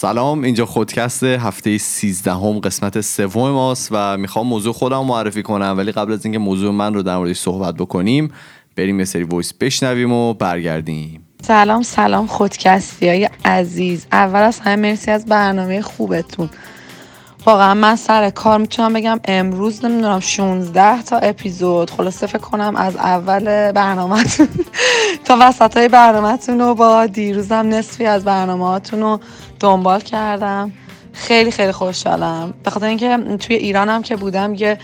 سلام اینجا خودکست هفته 13 هم قسمت سوم ماست و می‌خوام موضوع خودم معرفی کنم ولی قبل از اینکه موضوع من رو در موردش صحبت بکنیم بریم یه سری وایس بشنویم و برگردیم. سلام سلام خودکستی های عزیز. اول از همه مرسی از برنامه خوبتون. واقعا من سر کار می‌تونم بگم امروز نمی‌دونم 16 تا اپیزود. خلاصه فکر کنم از اول برنامهتون تا وسط های برنامهتون رو با دیروزم نصفی از برنامه رو دنبال کردم. خیلی خیلی خوشحالم. به خاطر اینکه توی ایرانم که بودم یه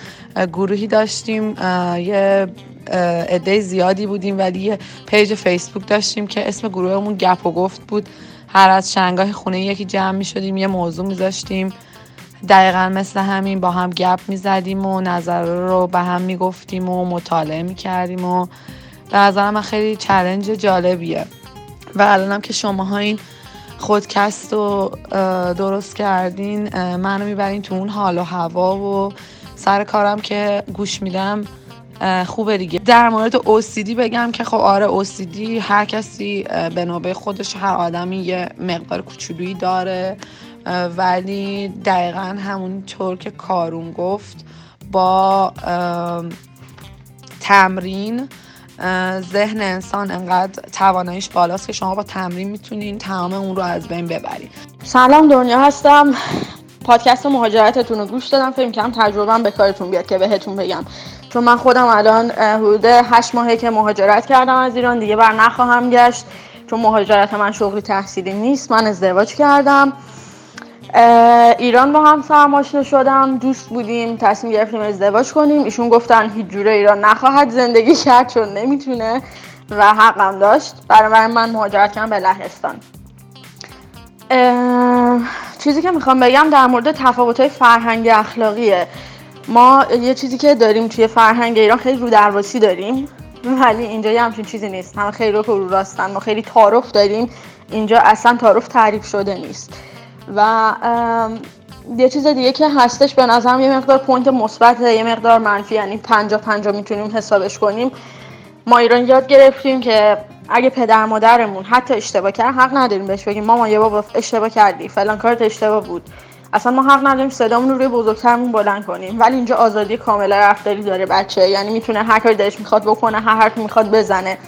گروهی داشتیم یه عده زیادی بودیم ولی یه page فیسبوک داشتیم که اسم گروهمون گپ و گفت بود. هر از چند گاه خونه یکی جمع می شدیم یه موضوع می ذاشتیم دقیقا مثل همین با هم گپ می زدیم و نظر رو به هم می گفتیم و مطالعه می کردیم و به نظر من خیلی challenge جالبیه. و الانم که شما این خودکست رو درست کردین منو می‌برین تو اون حال و هوا و سر کارم که گوش میدم خوبه دیگه. در مورد OCD بگم که خب آره OCD هر کسی به نوبه خودش هر آدمی یه مقدار کوچولویی داره ولی دقیقا همونطور که کارون گفت با تمرین ذهن انسان انقدر تواناییش بالاست که شما با تمرین می‌تونین تمام اون رو از بین ببرید سلام دنیا هستم. پادکست مهاجرتتون رو گوش دادم. فکر کنم تجربهم به کارتون بیاد که بهتون بگم. چون من خودم الان حدود هشت ماهه که مهاجرت کردم از ایران. دیگه بر نخواهم گشت. چون مهاجرت من شغلی تحصیلی نیست من ازدواج کردم. ایران با هم سرماشنه شدم دوست بودیم تصمیم گرفتیم ازدواج کنیم. ایشون گفتن هیچ جوره ایران نخواهد زندگی کرد چون نمی‌تونه و حقم داشت. برای من مهاجرت کردم به لهستان. چیزی که می‌خوام بگم در مورد تفاوت های فرهنگ اخلاقیه. ما یه چیزی که داریم توی فرهنگ ایران خیلی رو درواسی داریم ولی اینجا یه همچین چیزی نیست. همه خیلی رو راستن ما خیلی تعارف داریم. اینجا اصلا تعارف تعریف شده نیست. و یه چیز دیگه که هستش به نظرم یه مقدار پوینت مثبت یه مقدار منفی یعنی پنجا پنجا می‌تونیم حسابش کنیم. ما ایران یاد گرفتیم که اگه پدر مادرمون حتی اشتباه کرد حق نداریم بهش بگیم مامان یه بابا اشتباه کردی فلان کارت اشتباه بود. اصلا ما حق نداریم صدامون رو روی بزرگترمون بلند کنیم. ولی اینجا آزادی کامل رفتاری داره بچه. یعنی می‌تونه هر کاری دلش می‌خواد بکنه هر حرف می‌خواد بزنه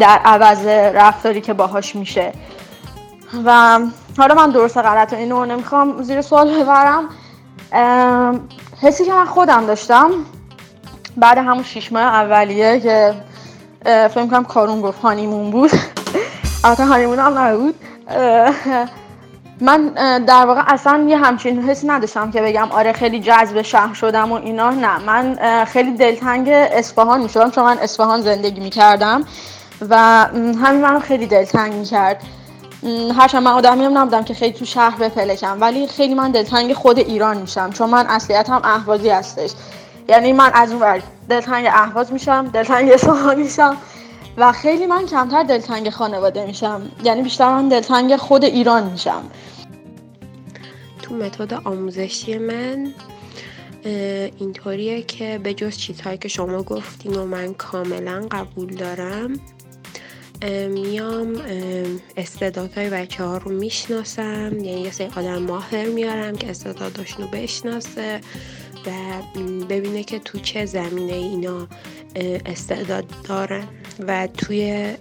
در عوض رفتاری که باهاش میشه. و حالا من درست غلط و اینو نمی‌خوام زیر سوال ببرم. حسی که من خودم داشتم بعد همون شیش ماه اولیه که فکر کنم کارون گفت هانیمون بود. البته هانیمون هم نبود. من در واقع اصلا یه همچین حسی نداشتم که بگم آره خیلی جذب شهر شدم و اینا نه. من خیلی دلتنگ اصفهان می‌شدم چون من اصفهان زندگی می‌کردم و همین منو خیلی دلتنگ می‌کرد. هرچند من آدمی هم نبودم که خیلی تو شهر بپلکم ولی خیلی من دلتنگ خود ایران میشم چون من اصلیت هم اهوازی هستش. یعنی من از اون ور دلتنگ اهواز میشم دلتنگ اصفهان میشم و خیلی من کمتر دلتنگ خانواده میشم. یعنی بیشتر من دلتنگ خود ایران میشم. تو متد آموزشی من اینطوریه که به جز چیزهایی که شما گفتین و من کاملا قبول دارم میام استعدادهای بچه ها رو می‌شناسم. یعنی یه سری آدم ماهر میارم که استعداداشون رو بشناسه و ببینه که تو چه زمینه اینا استعداد دارن. و توی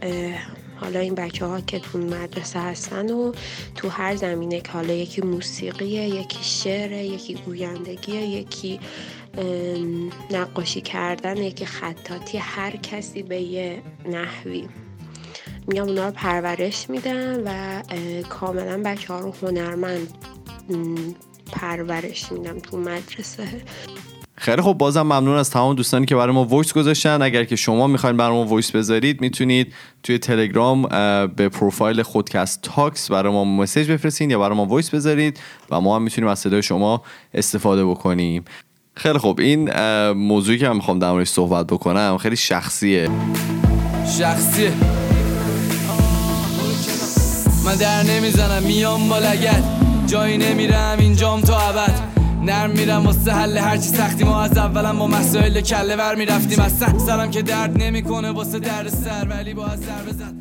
حالا این بچه ها که تو مدرسه هستن و تو هر زمینه که حالا یکی موسیقیه یکی شعر یکی گویندگیه یکی نقاشی کردن یکی خطاطی هر کسی به یه نحوی میگم اونا رو پرورش میدن و کاملا بچه ها رو هنرمند پرورش میدم تو مدرسه. خیلی خب بازم ممنون از تمام دوستانی که برای ما voice گذاشتن. اگر که شما می‌خواین برای ما voice بذارید می‌تونید توی تلگرام به پروفایل خودکست تاکس برای ما message بفرستین یا برای ما voice بذارید و ما هم می‌تونیم از صدای شما استفاده بکنیم. خیلی خب این موضوعی که من می‌خوام در موردش صحبت بکنم خیلی شخصیه. شخصیه. من در نمی‌زنم میام با لگت جایی نمیرم اینجام تا ابد. نرم میرم واسه حل هرچی سختی. ما از اولم با مسائل کله ور می‌رفتیم. از سرم که درد نمی‌کنه واسه درد سر ولی با از سر بزن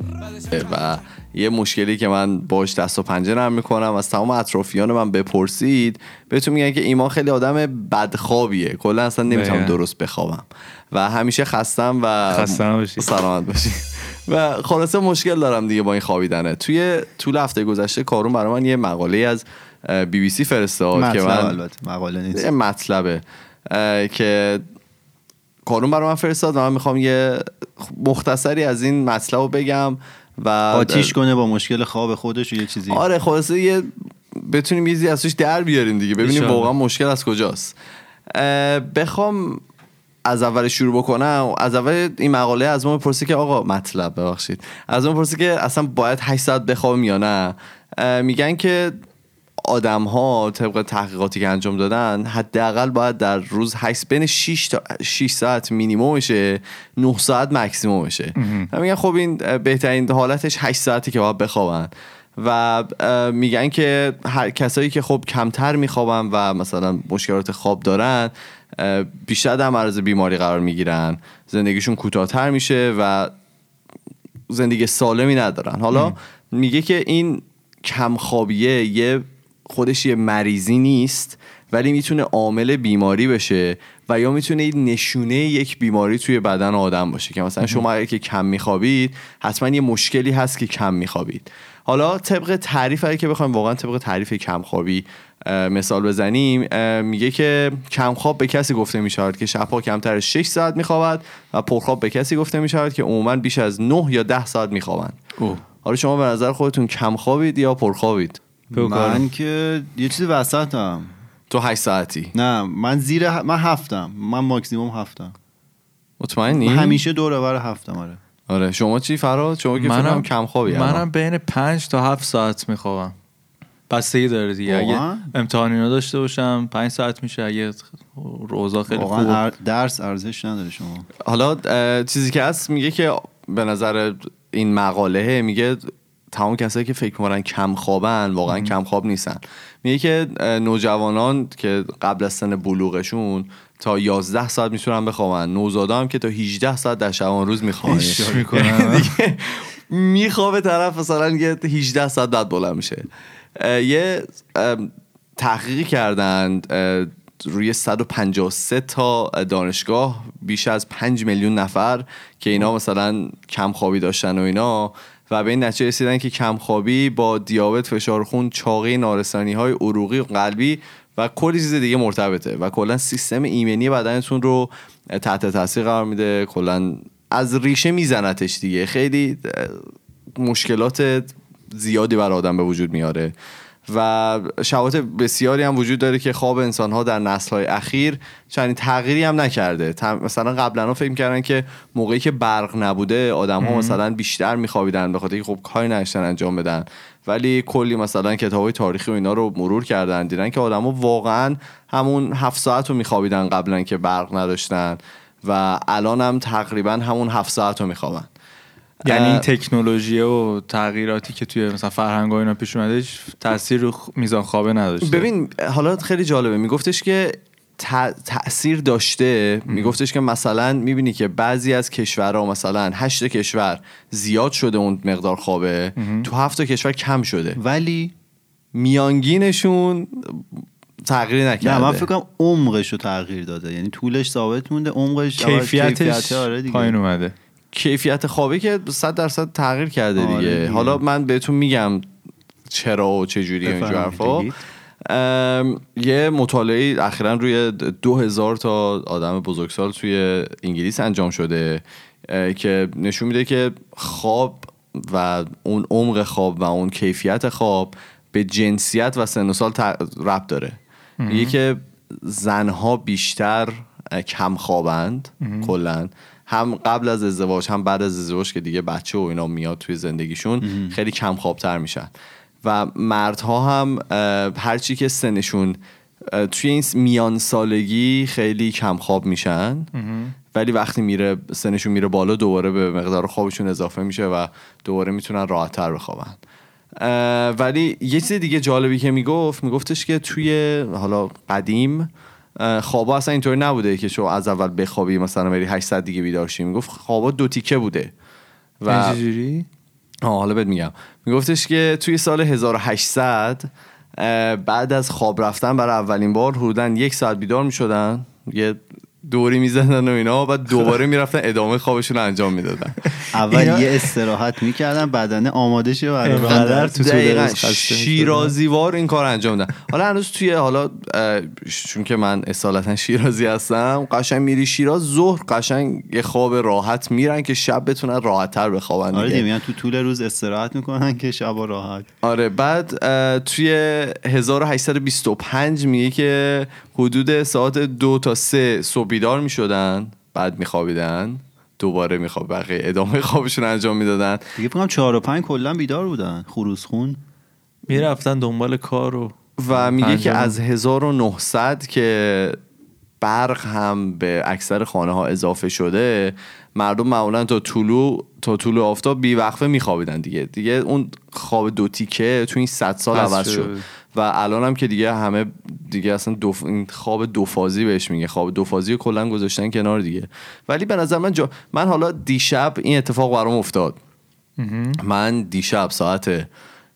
و یه مشکلی که من باش دست و پنجه نرم می‌کنم. از تمام اطرافیان من بپرسید بهتون میگن که ایمان خیلی آدم بدخوابیه. کلا اصلا نمی‌تونم. درست بخوابم. و همیشه خستم و خسته نباشی. سلامت باشی. و خلاصه مشکل دارم دیگه با این خوابیدنه. توی طول هفته گذشته کارون برای من یه مقاله از بی بی سی فرستاد که من البته مقاله نیست. یه مطلبه که کارون برای من فرستاد و من می‌خوام یه مختصری از این مطلب رو بگم و آتیش کنه با مشکل خواب خودش و یه چیزی. آره خلاصه یه بتونیم یه چیزی از توش در بیاریم دیگه. ببینیم. واقعا مشکل از کجاست. بخوام از اول شروع بکنم از اول این مقاله از ما بپرسه که آقا مطلب ببخشید. از ما بپرسه که اصلا باید 8 ساعت بخوابیم یا نه؟ میگن که آدم ها طبق تحقیقاتی که انجام دادن حداقل باید در روز 8 بین 6 تا 6 ساعت مینیمومشه 9 ساعت مکسیمومشه و میگن خب این بهترین حالتش 8 ساعتی که باید بخوابن. و میگن که هر کسایی که خب کمتر میخوابن و مثلا مشکلات خواب دارن بیشتر در معرض بیماری قرار می‌گیرن. زندگیشون کوتاهتر میشه و زندگی سالمی ندارن. حالا میگه که این کمخوابیه یه خودش یه مریضی نیست ولی می‌تونه عامل بیماری بشه و یا می‌تونه نشونه یک بیماری توی بدن آدم باشه که مثلا شما اگه که کم میخوابید حتما یه مشکلی هست که کم میخوابید. حالا طبق تعریف اگه که بخوایم واقعا طبق تعریف کمخوابی مثال بزنیم میگه که کمخواب به کسی گفته می‌شود که شبها کمتر از 6 ساعت میخوابد و پرخواب به کسی گفته می‌شود که عموما بیش از 9 یا 10 ساعت میخوابند. حالا شما به نظر خودتون کم خوابید یا پرخوابید. من که یه چیزی وسطم. تو 8 ساعتی؟ نه من زیر ه- من هفتم. من ماکسیموم هفتم. مطمئنی؟ من همیشه دور بر هفتم آره. آره. شما چی فراد؟ شما که منم کم خوابی منم بین پنج تا هفت ساعت میخوابم. بستگی داره دیگه. اگه؟ امتحانی داشته باشم پنج ساعت میشه. اگه روزا خیلی واقعا خوب. ار- درس ارزش نداره شما. حالا چیزی که هست میگه که به نظر این مقاله میگه تمام کسایی که فکر می‌کنن کم خوابن واقعا کم خواب نیستن. میگه که نوجوانان که قبل از سن بلوغشون تا 11 ساعت می‌تونن بخوابن نوزادا هم که تا 18 ساعت در شبان روز میخوابن میخوابه طرف مثلا یه 18 ساعت بعد بلند میشه. یه تحقیقی کردن روی 153 تا دانشگاه بیش از 5 میلیون نفر که اینا مثلا کم خوابی داشتن و اینا. و به این نتیجه رسیدن که کم خوابی با دیابت فشار خون چاقی نارسانی های عروقی و قلبی و کلی چیز دیگه مرتبطه و کلا سیستم ایمنی بدنتون رو تحت تاثیر قرار میده. کلا از ریشه میزنتش دیگه. خیلی مشکلات زیادی بر آدم به وجود میاره. و شواهد بسیاری هم وجود داره که خواب انسان ها در نسل های اخیر چنین تغییری هم نکرده. مثلا قبلا ها فکر کردن که موقعی که برق نبوده آدم ها مثلا بیشتر میخوابیدن به خاطر خب کاری نداشتن انجام بدن. ولی کلی مثلا کتاب های تاریخی و اینا رو مرور کردن دیدن که آدم ها واقعا همون هفت ساعت رو میخوابیدن قبلا که برق نداشتن و الان هم تقریبا همون هفت ساعت رو میخوابن. یعنی این تکنولوژی و تغییراتی که توی مثلا فرهنگ و اینا پیش اومده هیچ تاثیر رو میزان خوابه نداشته. ببین حالا خیلی جالبه. میگفتش که تا- تاثیر داشته. میگفتش که مثلا می‌بینی که بعضی از کشورها مثلا هشت کشور زیاد شده اون مقدار خوابه. تو هفت تا کشور کم شده. ولی میانگینشون تغییری نه نکرده من فکر کنم عمقش رو تغییر داده. یعنی طولش ثابت مونده عمقش اول کیفیتش آره دیگه. پایین اومده. کیفیت خوابی که صد درصد تغییر کرده آره دیگه. دیگه. حالا من بهتون میگم چرا و چه جوری اینجور بفرمایید، حرفا. یه مطالعه اخیرا روی دو هزار تا آدم بزرگسال توی انگلیس انجام شده که نشون میده که خواب و اون عمق خواب و اون کیفیت خواب به جنسیت و سن و سال ربط داره. میگه که زنها بیشتر کم خوابند کلا. هم قبل از ازدواج هم بعد از ازدواج که دیگه بچه و اینا میاد توی زندگیشون خیلی کم خوابتر میشن. و مردها هم هرچی که سنشون توی این میان سالگی خیلی کم خواب میشن ولی وقتی میره سنشون میره بالا دوباره به مقدار خوابشون اضافه میشه و دوباره می‌تونن راحتتر بخوابن. ولی یه چیز دیگه جالبی که می‌گفت میگفتش که توی حالا قدیم خوابا اصلا اینطوری نبوده که شو از اول بخوابی مثلا بری 800 دیگه بیدار شی. می‌گفت خوابا دو تیکه بوده. و چجوری آه حالا بهت میگم. میگفتش که توی سال 1800 اه، بعد از خواب رفتن برای اولین بار حدودا یک ساعت بیدار می‌شدن. یه دوری می‌زدن و اینا بعد دوباره می‌رفتن ادامه خوابشون رو انجام می‌دادن. اول یه استراحت می‌کردن بدنه آماده شه برای دقیقاً. شیرازیوار این کار انجام میدن حالا هنوز توی حالا چون که من اصالتا شیرازی هستم قشنگ میری شیراز ظهر قشنگ یه خواب راحت میرن که شب بتونن راحت تر بخوابن آره میگن تو طول روز استراحت می‌کنن که شب راحت. آره بعد توی 1825 میگه که حدود ساعت دو تا سه صبح بیدار می‌شدن بعد میخوابیدن دوباره میخواب بقیه ادامه خوابشون انجام می‌دادن دیگه فکر کنم 4 و 5 کلا بیدار بودن خروس خون می‌رفتن دنبال کار و و میگه که. از 1900 که برق هم به اکثر خانه ها اضافه شده مردم معمولا تا طلوع تا طلوع آفتاب بی وقفه میخوابیدن دیگه دیگه اون خواب دو تیکه تو این 100 سال عوض شد. و الان هم که دیگه همه دیگه اصلا دو این خواب دو فازی بهش میگه. خواب دو فازی رو کلا گذاشتن کنار دیگه. ولی به نظر من جا... من حالا دیشب این اتفاق برام افتاد. من دیشب ساعت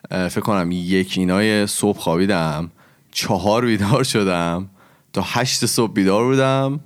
فکر کنم یک اینای صبح خوابیدم. چهار بیدار شدم. تا هشت صبح بیدار بودم.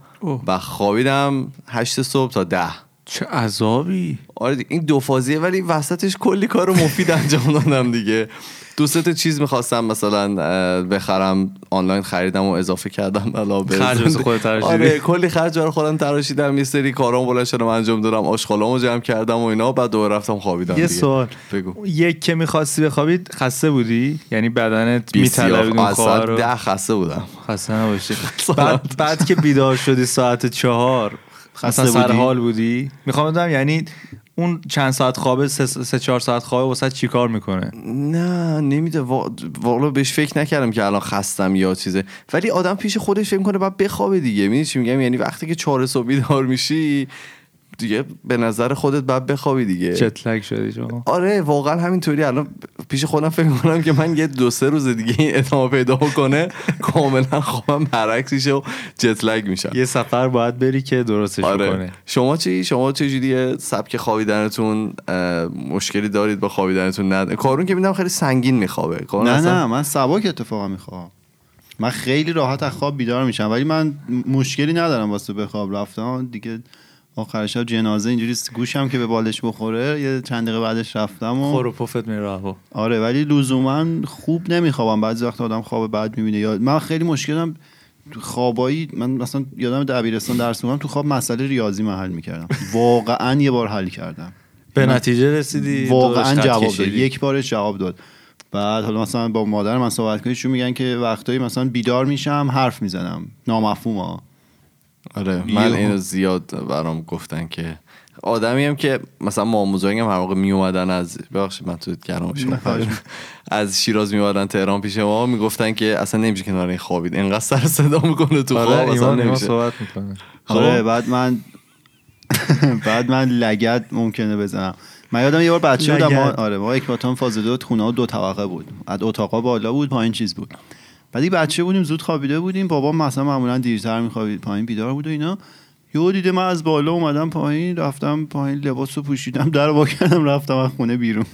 و خوابیدم هشت صبح تا ده. چه عذابی. آره این دو فازیه ولی وسطش کلی کار مفید انجام دادم دیگه. دو سه تا چیز می‌خواستم مثلا بخرم آنلاین خریدم و اضافه کردم خرج واسه خودت. آره کلی خرج برای خودم تراشیدم. یه سری کارام بلند شدم انجام دادم آشغالامو جمع کردم و اینا. بعد دوباره رفتم خوابیدم یه. سوال. بگو. یک که می‌خواستی بخوابید خسته بودی؟ یعنی بدنت میطلبید اون از کار ساعت رو ده خسته بودم. خسته نباشی. بعد بعد که بیدار شدی ساعت چهار خسته سر بودی؟ حال بودی؟ می‌خوام بدونم یعنی اون چند ساعت خوابه سه, سه چهار ساعت خوابه واسه چیکار می‌کنه؟ نه نمیده وا- والا بهش فکر نکردم که الان خستم یا چیزه. ولی آدم پیش خودش فکر کنه باید بخوابه دیگه. می‌دونی چی میگم؟ یعنی وقتی که چهار صبح بیدار میشی دیگه به نظر خودت باید بخوابی دیگه. چتلک شدی شما. آره واقعا همینطوری. الان پیش خودم فکر کنم که من یه دو سه روز دیگه این ادامه پیدا کنه کاملا خوابم برعکس میشه و جت لگ میشم. یه سفر باید بری که درستش آره. کنه شما چی؟ شما چه جوریه سبک خوابیدنتون؟ مشکلی دارید با خوابیدنتون؟ نه. کارون که میدم خیلی سنگین میخوابه. نه اصلا- نه من سبک اتفاقا می‌خوام من خیلی راحت از خواب بیدار میشم ولی من مشکلی ندارم واسه به خواب رفتم دیگه آخر شب جنازه اینجوری گوشم که به بالش بخوره یه چند دقیقه بعدش رفتم و خور و پفت میره هوا آره ولی لزوما خوب نمیخوابم. بعضی وقت آدم خواب بد می‌بینه. یا من خیلی مشکلم خوابایی من مثلا یادم دبیرستان درس می‌خونم تو خواب مسئله ریاضی من حل می‌کردم. واقعا یه بار حل کردم. به نتیجه رسیدی؟ واقعا جواب داد؟ یک بارش جواب داد. بعد حالا مثلا با مادر من صحبت کنیم ایشون میگن که وقتایی مثلا بیدار میشم حرف می‌زنم. نامفهوم ها آره. من اینو زیاد برام گفتن که آدمی هم که مثلا ما هم هر موقع می اومدن از ببخشید من تو گرم شما. از شیراز می اومدن تهران پیش ما می‌گفتن که اصلا نمیشه کنار این خوابید. اینقدر سر صدا می‌کنه تو خواب آره اصلا ایمان ایمان نمیشه. صحبت می‌کنه. آره خب. بعد من بعد من لگد ممکنه بزنم. من یادم یه بار بچه بودم ما. آره ما اکباتان فاز دو خونه دو طبقه بود. از اتاقا بالا بود پایین چیز بود. بعد یه بچه بودیم زود خوابیده بودیم. بابا مثلا معمولا دیرتر میخوابید پایین بیدار بود و اینا. یهو دیده من از بالا اومدم پایین رفتم پایین لباس رو پوشیدم در وا کردم رفتم از خونه بیرون.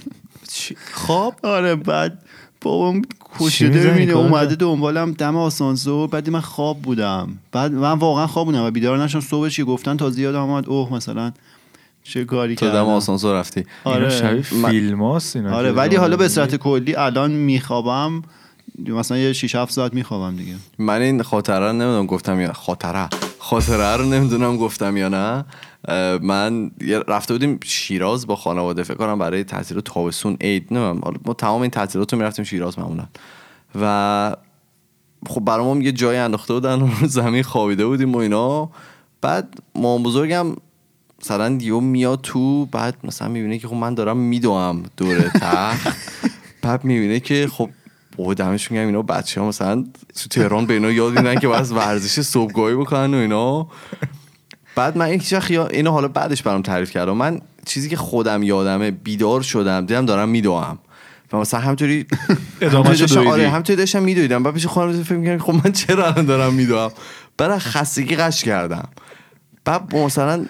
خواب؟ آره بعد بابام کشیده کارت؟ اومده دنبالم دم آسانسور. بعد من خواب بودم. بعد من واقعا خواب بودم و بیدار نشم صبحش که گفتن تازه یادم اومد اوه مثلا چه کاری تو دم کردم. آسانسور رفتی. آره. شبیه فیلم هاست اینا آره ولی حالا به. صورت کلی الان میخوابم. مثلا یه 6 7 ساعت میخوابم دیگه. من این خاطره رو نمی‌دونم گفتم یا خاطره. خاطره رو نمی‌دونم گفتم یا نه. من رفته بودیم شیراز با خانواده فکر کنم برای تعطیل تابستون عید نمی‌دونم. ما تمام این تعطیلات رو می‌رفتیم شیراز معمولا. و خب برامون یه جایی انداخته بودن رو زمین خوابیده بودیم و اینا. بعد مام بزرگم مثلا یو میاد تو بعد مثلا می‌بینه که خب من دارم میدوم دور تخت. بعد می‌بینه که خب بابا دمشون گرم اینا بچه ها مثلا تو تهران به اینا یاد میدن که باید ورزش صبحگاهی بکنن و اینا. بعد من این وقت یا- اینو حالا بعدش برام تعریف کردم. من چیزی که خودم یادمه بیدار شدم دیدم دارم میدوام. و مثلا همطوری. آره همطوری داشتم میدویدم. بعد پیش خودم فکر می‌کردم خب من چرا الان دارم میدوام؟ برای خستگی قش کردم. بعد مثلا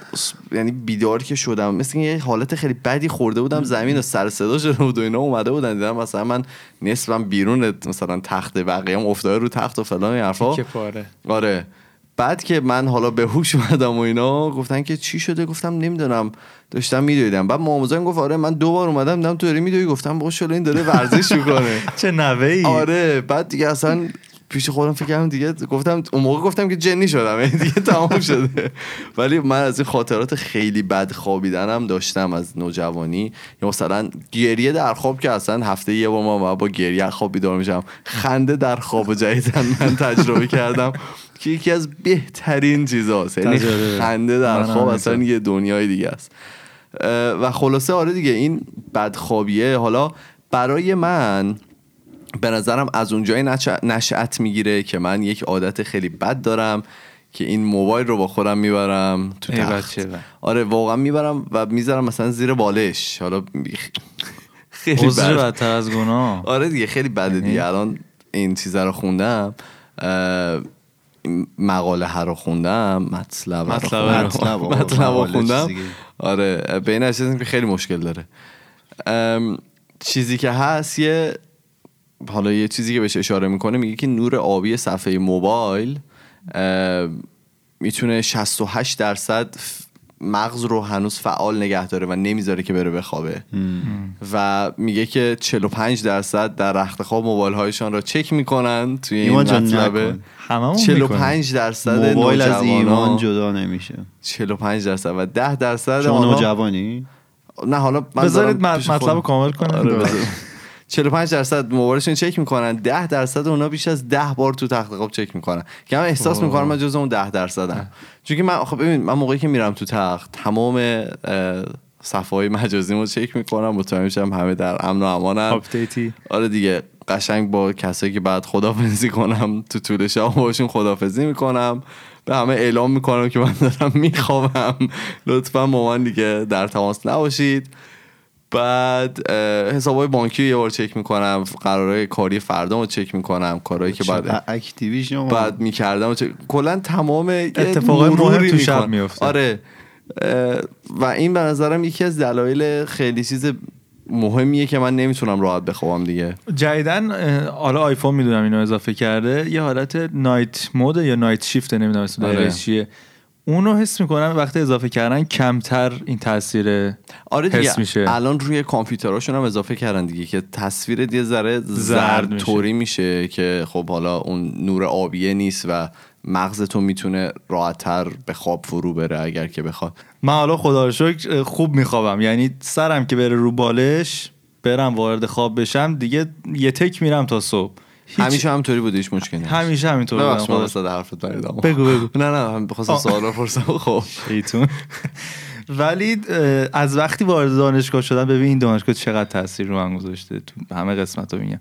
یعنی بیدار که شدم مثل یه حالت خیلی بدی خورده بودم زمین و سر صدا شده بود و اینا اومده بودن. دیدم مثلا من نصفم بیرون مثلا تخت بقیه هم افتاده رو تخت و فلان این حرفا. آره. بعد که من حالا به هوش اومدم و اینا گفتن که چی شده؟ گفتم نمی‌دونم. داشتم میدویدم. بعد ماموزان گفت آره من دو بار اومدم دیدم تو داری میدوی؟ گفتم بابا شله این داره ورزش می‌کنه. چه نوهی آره. بعد دیگه اصلا پیش خودم فکر کردم دیگه گفتم اون موقع گفتم که جنی شدم. دیگه تمام شده. ولی من از این خاطرات خیلی بد خوابیدنم داشتم از نوجوانی. یا مثلا گریه در خواب که اصلا هفته یه بار ما با گریه خواب بیدار میشم. خنده در خواب جدیدن من تجربه کردم. که یکی از بهترین چیزاست یعنی. خنده در خواب اصلا. یه دنیای دیگه است. و خلاصه آره دیگه این بدخوابیه. حالا برای من به نظرم از اونجای نش- نشأت می‌گیره که من یک عادت خیلی بد دارم که این موبایل رو با خودم می‌برم تو تخت. آره واقعا می‌برم و می‌ذارم مثلا زیر بالش حالا خیلی بد بدتر از گناه آره دیگه خیلی بده دیگه الان این چیزا رو خوندم مقاله ها رو خوندم مطلب رو مطلب خوندم. رو. خوندم. آره نتیجه که خیلی مشکل داره چیزی که هست یه حالا یه چیزی که بهش اشاره می‌کنه میگه که نور آبی صفحه موبایل می‌تونه 68 درصد مغز رو هنوز فعال نگه داره و نمی‌ذاره که بره بخوابه. و میگه که 45 درصد در رخت خواب موبایل هایشان را چک می‌کنن توی این ایمان جان مطلبه نکن. هممون 45 درصد موبایل از ایمان جدا نمیشه. 45 درصد و 10 درصد شما نوجوانی؟ نه حالا بذارید مطلب کامل کنید. آره، بذار. 45 درصد موبایلشون چک می‌کنن. 10 درصد اونا بیش از 10 بار تو تخت خواب چک می‌کنن. که من احساس می‌کنم من جز اون 10 درصدم. چون که من خب ببین من موقعی که میرم تو تخت تمام صفحه های مجازی رو چک می‌کنم مطمئن میشم همه در امن و امانن. آپدیتی آره دیگه قشنگ با کسایی که بعد خدافزی کنم تو طول شب باشون خدافزی می‌کنم. به همه اعلام می‌کنم که من دارم میخوابم. لطفا با من دیگه در تماس نباشید. بعد حسابای بانکی رو یه بار چک می‌کنم قرارهای کاری فردا رو چک می‌کنم کارهایی که بعد چقدر اکتیوی شما بعد می‌کردم کلا تمام اتفاقای مهم تو شب. میفته. آره و این به نظرم یکی از دلایل خیلی چیز مهمیه که من نمی‌تونم راحت بخوابم دیگه جدیدن حالا آیفون می‌دونم اینو اضافه کرده یه حالت نایت مود یا نایت شیفت نمی‌دونم اسم. دقیقش چیه اونو حس می‌کنم وقتی اضافه کردن کمتر این تاثیر آره دیگه حس میشه. الان روی کامپیوتراشون هم اضافه کردن دیگه که تصویر یه ذره زرد میشه. طوری میشه که خب حالا اون نور آبیه نیست و مغزتون می‌تونه راحتتر به خواب فرو بره اگر که بخواد. من حالا خدا رو شکر خوب میخوابم. یعنی سرم که بره رو بالش برم وارد خواب بشم دیگه یه تک میرم تا صبح. هیچ- همیشه همطوری بوده هیچ مشکلی نیست. همیشه همینطور بودم، من خدا وسط حرفت پریدم بگو بگو. نه نه من بخواستم. سوال رو پرسم خب. شیطون. ولی از وقتی وارد دانشگاه شدم ببین این دانشگاه چقدر تاثیر رو من گذاشته. تو همه قسمت رو میگم.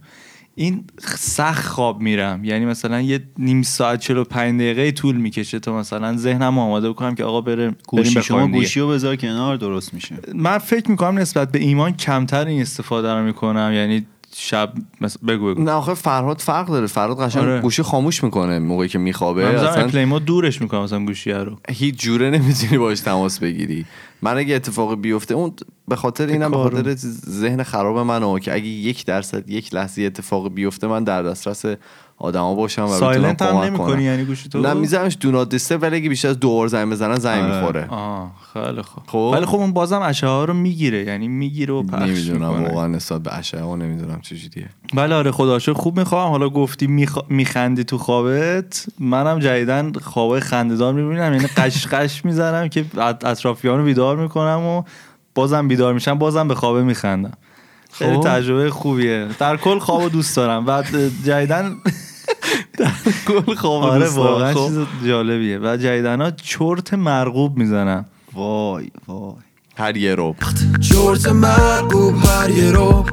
این سخت خواب میرم. یعنی مثلا یه نیم ساعت 45 دقیقه طول می‌کشه تا مثلا ذهنم آماده بکنم که آقا بره گوشی شما. گوشی رو بذار کنار درست میشه. من فکر می‌کنم نسبت به ایمان کمتر این استفاده رو می‌کنم. یعنی شب مثلا بگو بگو. نه آخه فرهاد فرق داره. فرهاد قشنگ آره. گوشی خاموش می‌کنه موقعی که میخوابه. اصلا اصلا ما دورش می‌کنم مثلا گوشی رو. هیچ جوره نمی‌تونی باش تماس بگیری. من اگه اتفاقی بیفته اون به خاطر اینم به. خاطر ذهن خراب منه که اگه یک درصد یک لحظه اتفاق بیفته من در دسترس آدما باشم و سایلنت هم نمی‌کنی یعنی گوشی تو؟ نه میذارمش دو نات ولی اگه بیشتر از دو بار زنگ بزنن زنگ آره. می‌خوره. آه خیلی خوب. خب. ولی خب اون بازم اشعه ها رو می‌گیره یعنی می‌گیره و پخش نمی‌دونم واقعا نسبت به اشعه ها نمی‌دونم چجوریه بله آره خدا خوب می‌خوام. حالا گفتی میخ... میخندی تو خوابت. منم جدیدن خوابای خندهدار می‌بینم. یعنی قشقش می‌زنم که ات- اطرافیان رو بیدار می‌کنم و بازم بیدار میشم. بازم به خوابه میخندم. خیلی خب. تجربه خوبیه. در کل خوابو دوست دارم. بعد جدیدن کل خواب آره دوست دارم. واقعا خب. چیز جالبیه. و جدیدن ها چرت مرغوب می‌زنم وای وای. هر یه رو. چرت مرگوب هر یه رو.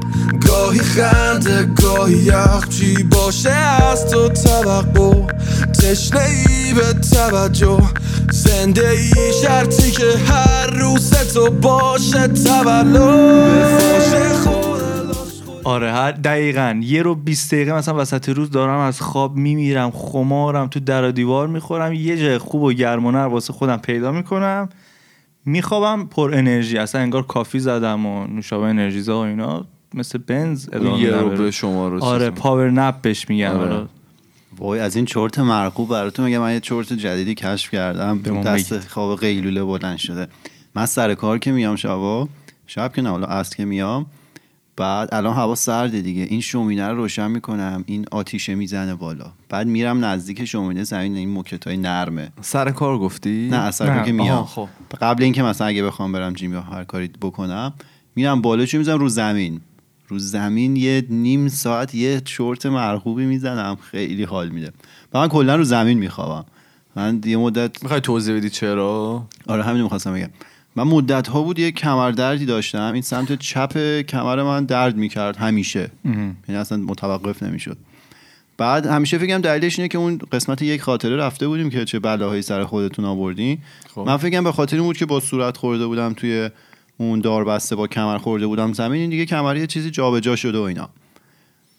گاهی خنده گاهی یخ. چی باشه از تو توقع؟ تشنه ای به توجه. زنده ای شرطی که هر روز تو باشه تولد آره هر دقیقا. یه رو 20 دقیقه مثلا وسط روز دارم از خواب میمیرم خمارم تو در و دیوار می‌خورم یه جای خوب و گرم و نر واسه خودم پیدا می‌کنم میخوابم پر انرژی. اصلا انگار کافی زدم و نوشابه انرژیزا و اینا. مثل بنز ادامه یه رو. شما رو آره پاور نپ بهش میگن آره. وای از این چرت مرغوب براتون میگم. من یه چرت جدیدی کشف کردم. دست خواب قیلوله بلند شده. من سر کار که میام شبا شب که نه حالا عصر که میام بعد الان هوا سرده دیگه. این شومینه رو روشن می‌کنم. این آتیشه می‌زنه بالا. بعد میرم نزدیک شومینه. زمین این موکت های نرمه. سر کار گفتی؟ نه از سر که میام. خب. قبل اینکه مثلا اگه بخوام برم جیم یا هر کاری بکنم میرم بالا. چه می‌زنم؟ رو زمین. رو زمین یه نیم ساعت یه شورت مرغوبی می‌زنم. خیلی حال میده. و من کلا رو زمین میخوابم. من یه مدت می‌خوای توضیح بدی چرا؟ آره همین می‌خواستم بگم. من مدت ها بود یه کمر دردی داشتم. این سمت چپ کمر من درد می‌کرد همیشه. یعنی اصلا متوقف نمی‌شد. بعد همیشه فکرم دلیلش اینه که اون قسمت یک خاطره رفته بودیم که چه بلاهایی سر خودتون آوردین. خب. من فکرم به خاطر این بود که با صورت خورده بودم توی اون داربسته با کمر خورده بودم زمین. این دیگه کمر یه چیزی جابجا شده و اینا.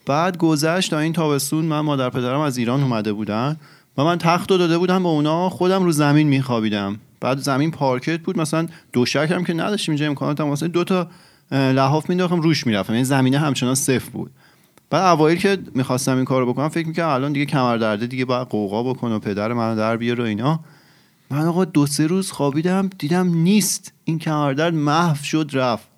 بعد گذشت تا این تابستون من مادر پدرم از ایران اومده بودن و من تخت رو داده بودم به اونا. خودم رو زمین میخوابیدم. بعد زمین پارکت بود مثلا دو هم که نداشتیم اینجا امکانات هم دو تا لحاف مینداختم روش می‌رفتم یعنی زمینه همچنان صفر بود. بعد اوایل که می‌خواستم این کارو بکنم فکر می‌کنم الان دیگه کمر درده دیگه باید قوقا بکن و پدر منو در بیاره و اینا. من آقا دو سه روز خوابیدم دیدم نیست. این کمردرد محو شد رفت.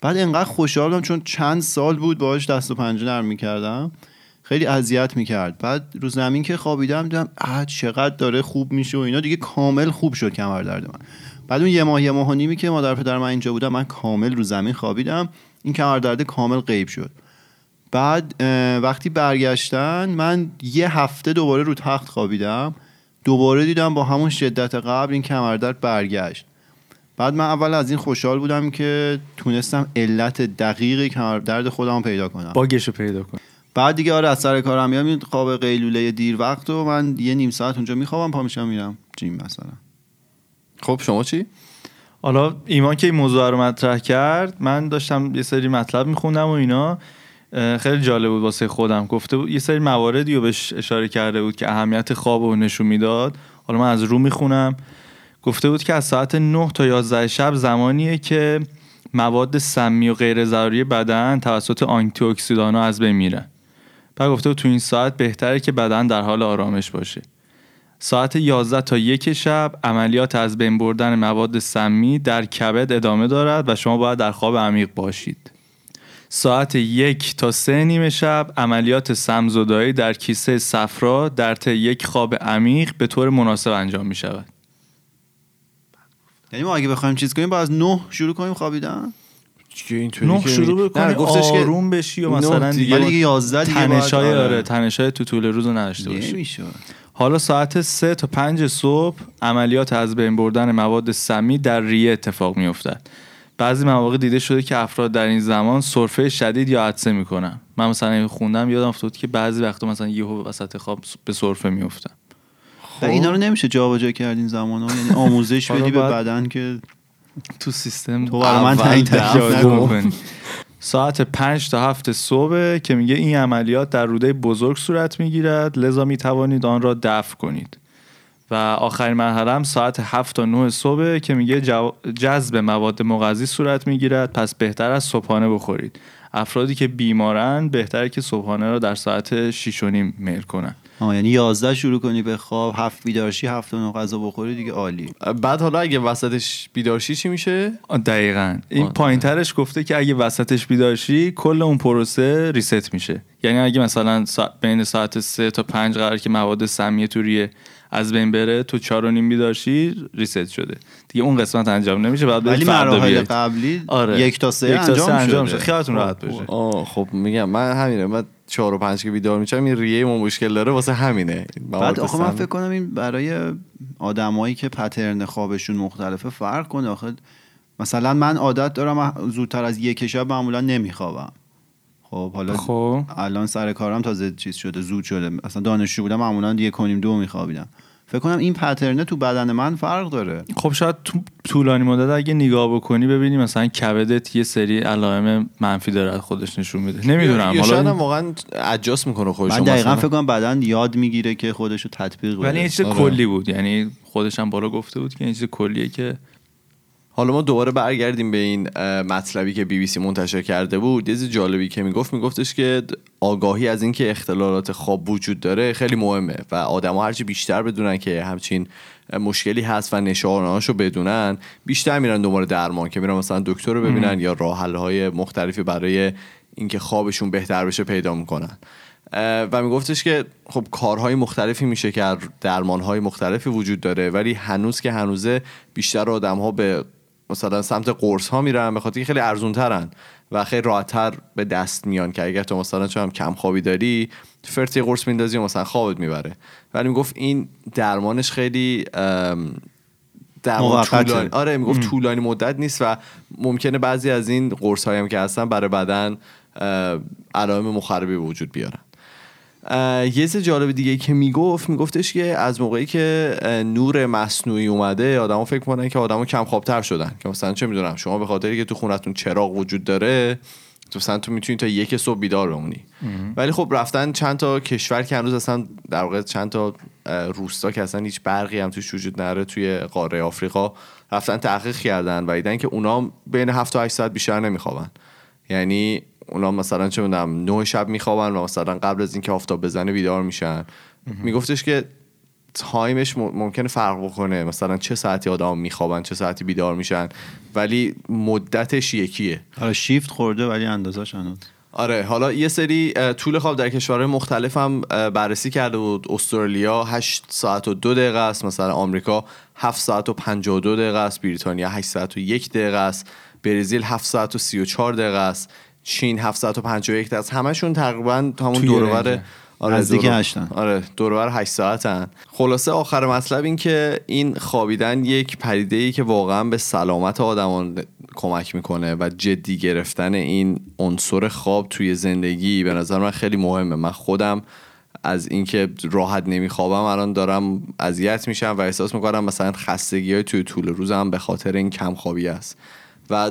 بعد انقدر خوشحال بودم چون چند سال بود باهاش دست و پنجه نرم می‌کردم. خیلی اذیت می‌کرد. بعد رو زمین که خوابیدم دیدم اه چقدر داره خوب میشه و اینا. دیگه کامل خوب شد کمر درد من. بعد اون یه ماه یه ماه و نیمی که مادر پدر من اینجا بودم من کامل رو زمین خوابیدم. این کمر درد کامل غیب شد. بعد وقتی برگشتن من یه هفته دوباره رو تخت خوابیدم. دوباره دیدم با همون شدت قبل این کمردرد برگشت. بعد من اول از این خوشحال بودم که تونستم علت دقیق کمردرد خودم پیدا کنم. باگشو پیدا کن بعد دیگه آره از سر کارم میام این خواب قیلوله دیر وقت و من یه نیم ساعت اونجا میخوابم پا میشم میرم جیم مثلا. خب شما چی؟ حالا ایمان که این موضوع رو مطرح کرد من داشتم یه سری مطلب میخوندم و اینا. خیلی جالب بود واسه خودم. گفته بود یه سری مواردی رو بهش اشاره کرده بود که اهمیت خواب رو نشون می‌داد. حالا من از رو می‌خونم. گفته بود که از ساعت 9 تا 11 شب زمانیه که مواد سمی و غیر ضروری بدن توسط آنتی اکسیدان از بین میرن. بعد گفته تو این ساعت بهتره که بدن در حال آرامش باشه ساعت 11 تا یک شب عملیات از بین بردن مواد سمی در کبد ادامه دارد و شما باید در خواب عمیق باشید. ساعت یک تا سه نیمه شب عملیات سمزدایی در کیسه صفرا در طی یک خواب عمیق به طور مناسب انجام می شود. یعنی ما اگه بخوایم چیز کنیم باید از نه شروع کنیم خوابیدن چیه اینطوری نه که شروع؟ بکنی نه، گفتش که آروم بشی و مثلا دیگه ولی دیگه دیگه 11 دیگه تنشای آره. آره تنشای تو طول روز رو نداشته باشی حالا ساعت سه تا پنج صبح عملیات از بین بردن مواد سمی در ریه اتفاق می افتد. بعضی مواقع دیده شده که افراد در این زمان سرفه شدید یا عطسه می‌کنن من مثلا خوندم یادم افتاد که بعضی وقتا مثلا یهو وسط خواب به سرفه میافتن و اینا رو نمیشه جابجا کرد این زمان یعنی آموزش بدی به بدن که تو سیستم تو برای من تعیین. ساعت پنج تا هفت صبح که میگه این عملیات در روده بزرگ صورت می‌گیرد. لذا می‌توانید آن را دفع کنید. و آخرین مرحله هم ساعت هفت تا نه صبح که میگه جو- جذب مواد مغذی صورت می‌گیرد. پس بهتر از صبحانه بخورید. افرادی که بیمارن بهتره که صبحانه را در ساعت 6 و نیم میل کنن آه یعنی 11 شروع کنی به خواب هفت بیدارشی هفت و نه غذا بخوری دیگه عالی. بعد حالا اگه وسطش بیدارشی چی میشه؟ دقیقا. این آه، پایین ترش گفته که اگه وسطش بیدارشی کل اون پروسه ریست میشه. یعنی اگه مثلا سا... بین ساعت سه تا پنج قرار که مواد سمی تو ریه از بین بره تو چهار و نیم بیدارشی ریست شده. دیگه اون قسمت انجام نمیشه بعد ولی مراحل. قبلی آره. یک تا سه سه انجام, شده. شده خیالتون راحت بشه آه خب میگم من همینه. من چهار و پنج که بیدار میشم این ریه ما مشکل داره واسه همینه. بعد آخه من. فکر کنم این برای آدمایی که پترن خوابشون مختلفه فرق کنه. آخه مثلا من عادت دارم زودتر از یک شب معمولا نمیخوابم. خب حالا خب. الان سر کارم تازه چیز شده زود شده. مثلا دانشجو بودم معمولا یک کنیم دو میخوابیدم. فکر کنم این پترنه تو بدن من فرق داره. خب شاید تو طولانی مدت اگه نگاه بکنی ببینی مثلا کبدت یه سری علائم منفی داره از خودش نشون میده. نمی‌دونم یا هم حالا واقعا ادجاست می‌کنه خودش من دقیقا فکر کنم بدن یاد می‌گیره که خودش رو تطبیق بده. ولی این چیز آره. کلی بود. یعنی خودش هم بالا گفته بود که این چیز کلیه که حالا ما دوباره برگردیم به این مطلبی که بی بی سی منتشر کرده بود. یه جالبی که می‌گفت میگفتش که آگاهی از اینکه اختلالات خواب وجود داره خیلی مهمه و آدما هرچی بیشتر بدونن که همچین مشکلی هست و نشانه‌هاشو بدونن بیشتر میرن دنبال درمان که میرن مثلا دکتر رو ببینن یا راه های مختلفی برای اینکه خوابشون بهتر بشه پیدا می‌کنن. و میگفتش که خب کارهای مختلفی میشه که درمانهای مختلفی وجود داره ولی هنوز که هنوزه بیشتر آدم ها به مثلا سمت قرص ها میرن به خاطر که خیلی ارزون ترن و خیلی راحتتر به دست میان که اگر تو مثلا چون کم خوابی داری فرتی قرص میندازی و مثلا خوابت می‌بره. ولی می‌گفت این درمانش خیلی درمان. طولانی آره می‌گفت طولانی مدت نیست و ممکنه بعضی از این قرص هایی هم که هستن برای بدن علائم مخربی به وجود بیارن. یه چیز جالب دیگه که می‌گفت میگفتش که از موقعی که نور مصنوعی اومده آدما فکر کنن که آدما کم خوابتر شدن. که مثلا چه می‌دونم شما به خاطری که تو خونتون چراغ وجود داره تو مثلا تو می‌تونی تا یک صبح بیدار بمونی. ولی خب رفتن چند تا کشور که هنوز اصلا در واقع چند تا روستا که اصلا هیچ برقی هم توش وجود نداره توی قاره آفریقا رفتن تحقیق کردن و دیدن که اونا بین 7 تا 8 ساعت بیشتر نمیخوابن. یعنی اونا مثلا چه می‌دونم نه شب میخوابن و مثلا قبل از اینکه آفتاب بزنه بیدار میشن. میگفتش که تایمش ممکنه فرق بکنه. مثلا چه ساعتی آدم میخوابن چه ساعتی بیدار میشن. ولی مدتش یکیه. آره شیفت خورده ولی اندازش هنوز. آره حالا یه سری طول خواب در کشورهای مختلف هم بررسی کرده بود. استرالیا 8 ساعت و دو دقیقه است. مثلا آمریکا 7 ساعت و 52 دقیقه است. بریتانیا 8 ساعت و یک دقیقه است. برزیل 7 ساعت و 34 دقیقه است. چین 7 ساعت و 51 دقیقه است همشون تقریبا همون توی دور و رنجه. بر آره نزدیک دور- هشتن. آره دور و بر 8 ساعتن خلاصه آخر مطلب این که این خوابیدن یک پدیده ای که واقعا به سلامت آدمان کمک می‌کنه و جدی گرفتن این عنصر خواب توی زندگی به نظر من خیلی مهمه من خودم از اینکه راحت نمیخوابم الان دارم اذیت میشم و احساس می‌کنم مثلا خستگی های توی طول روزم به خاطر این کم خوابی است و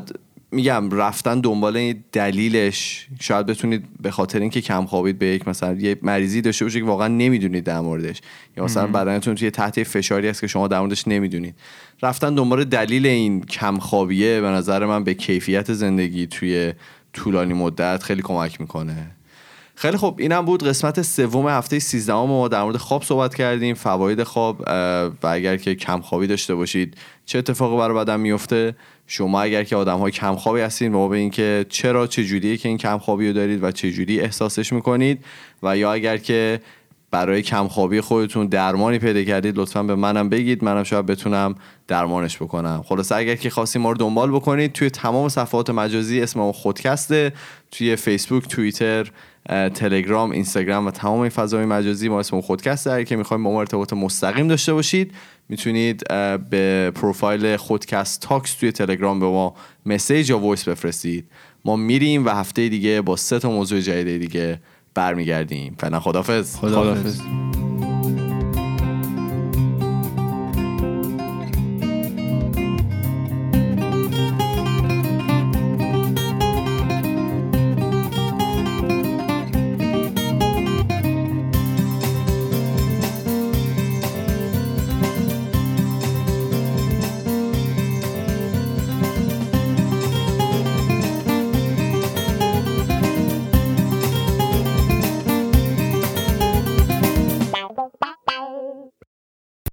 میگم رفتن دنبال این دلیلش شاید بتونید به خاطر اینکه کم خوابید به یک مثلا یه مریضی داشته باشه که واقعا نمی‌دونید در موردش. یا مثلا بدنتون توی تحت فشاری هست که شما در موردش نمی‌دونید. رفتن دنبال دلیل این کم خوابیه به نظر من به کیفیت زندگی توی طولانی مدت خیلی کمک می‌کنه. خیلی خب اینم بود قسمت سوم هفته 13 ما در مورد خواب صحبت کردیم فواید خواب و اگر که کم خوابی داشته باشید چه اتفاقی برای بدن میفته شما اگر که آدم های کم خوابی هستین و به اینکه چرا چه جوریه که این کم خوابی رو دارید و چه جوری احساسش می‌کنید و یا اگر که برای کم خوابی خودتون درمانی پیدا کردید لطفا به منم بگید منم شاید بتونم درمانش بکنم. خلاصه اگر که خواستید ما رو دنبال بکنید توی تمام صفحات مجازی اسم ما خودکسته توی فیسبوک توییتر تلگرام اینستاگرام و تمام این فضای مجازی ما اسم خودکسته اگر که می‌خوایم با ما ارتباط مستقیم داشته باشید می‌تونید به پروفایل خودکست Talks توی تلگرام به ما message یا voice بفرستید. ما میریم و هفته دیگه با سه تا موضوع جدید دیگه برمیگردیم. فعلا خدافظ خداحافظ.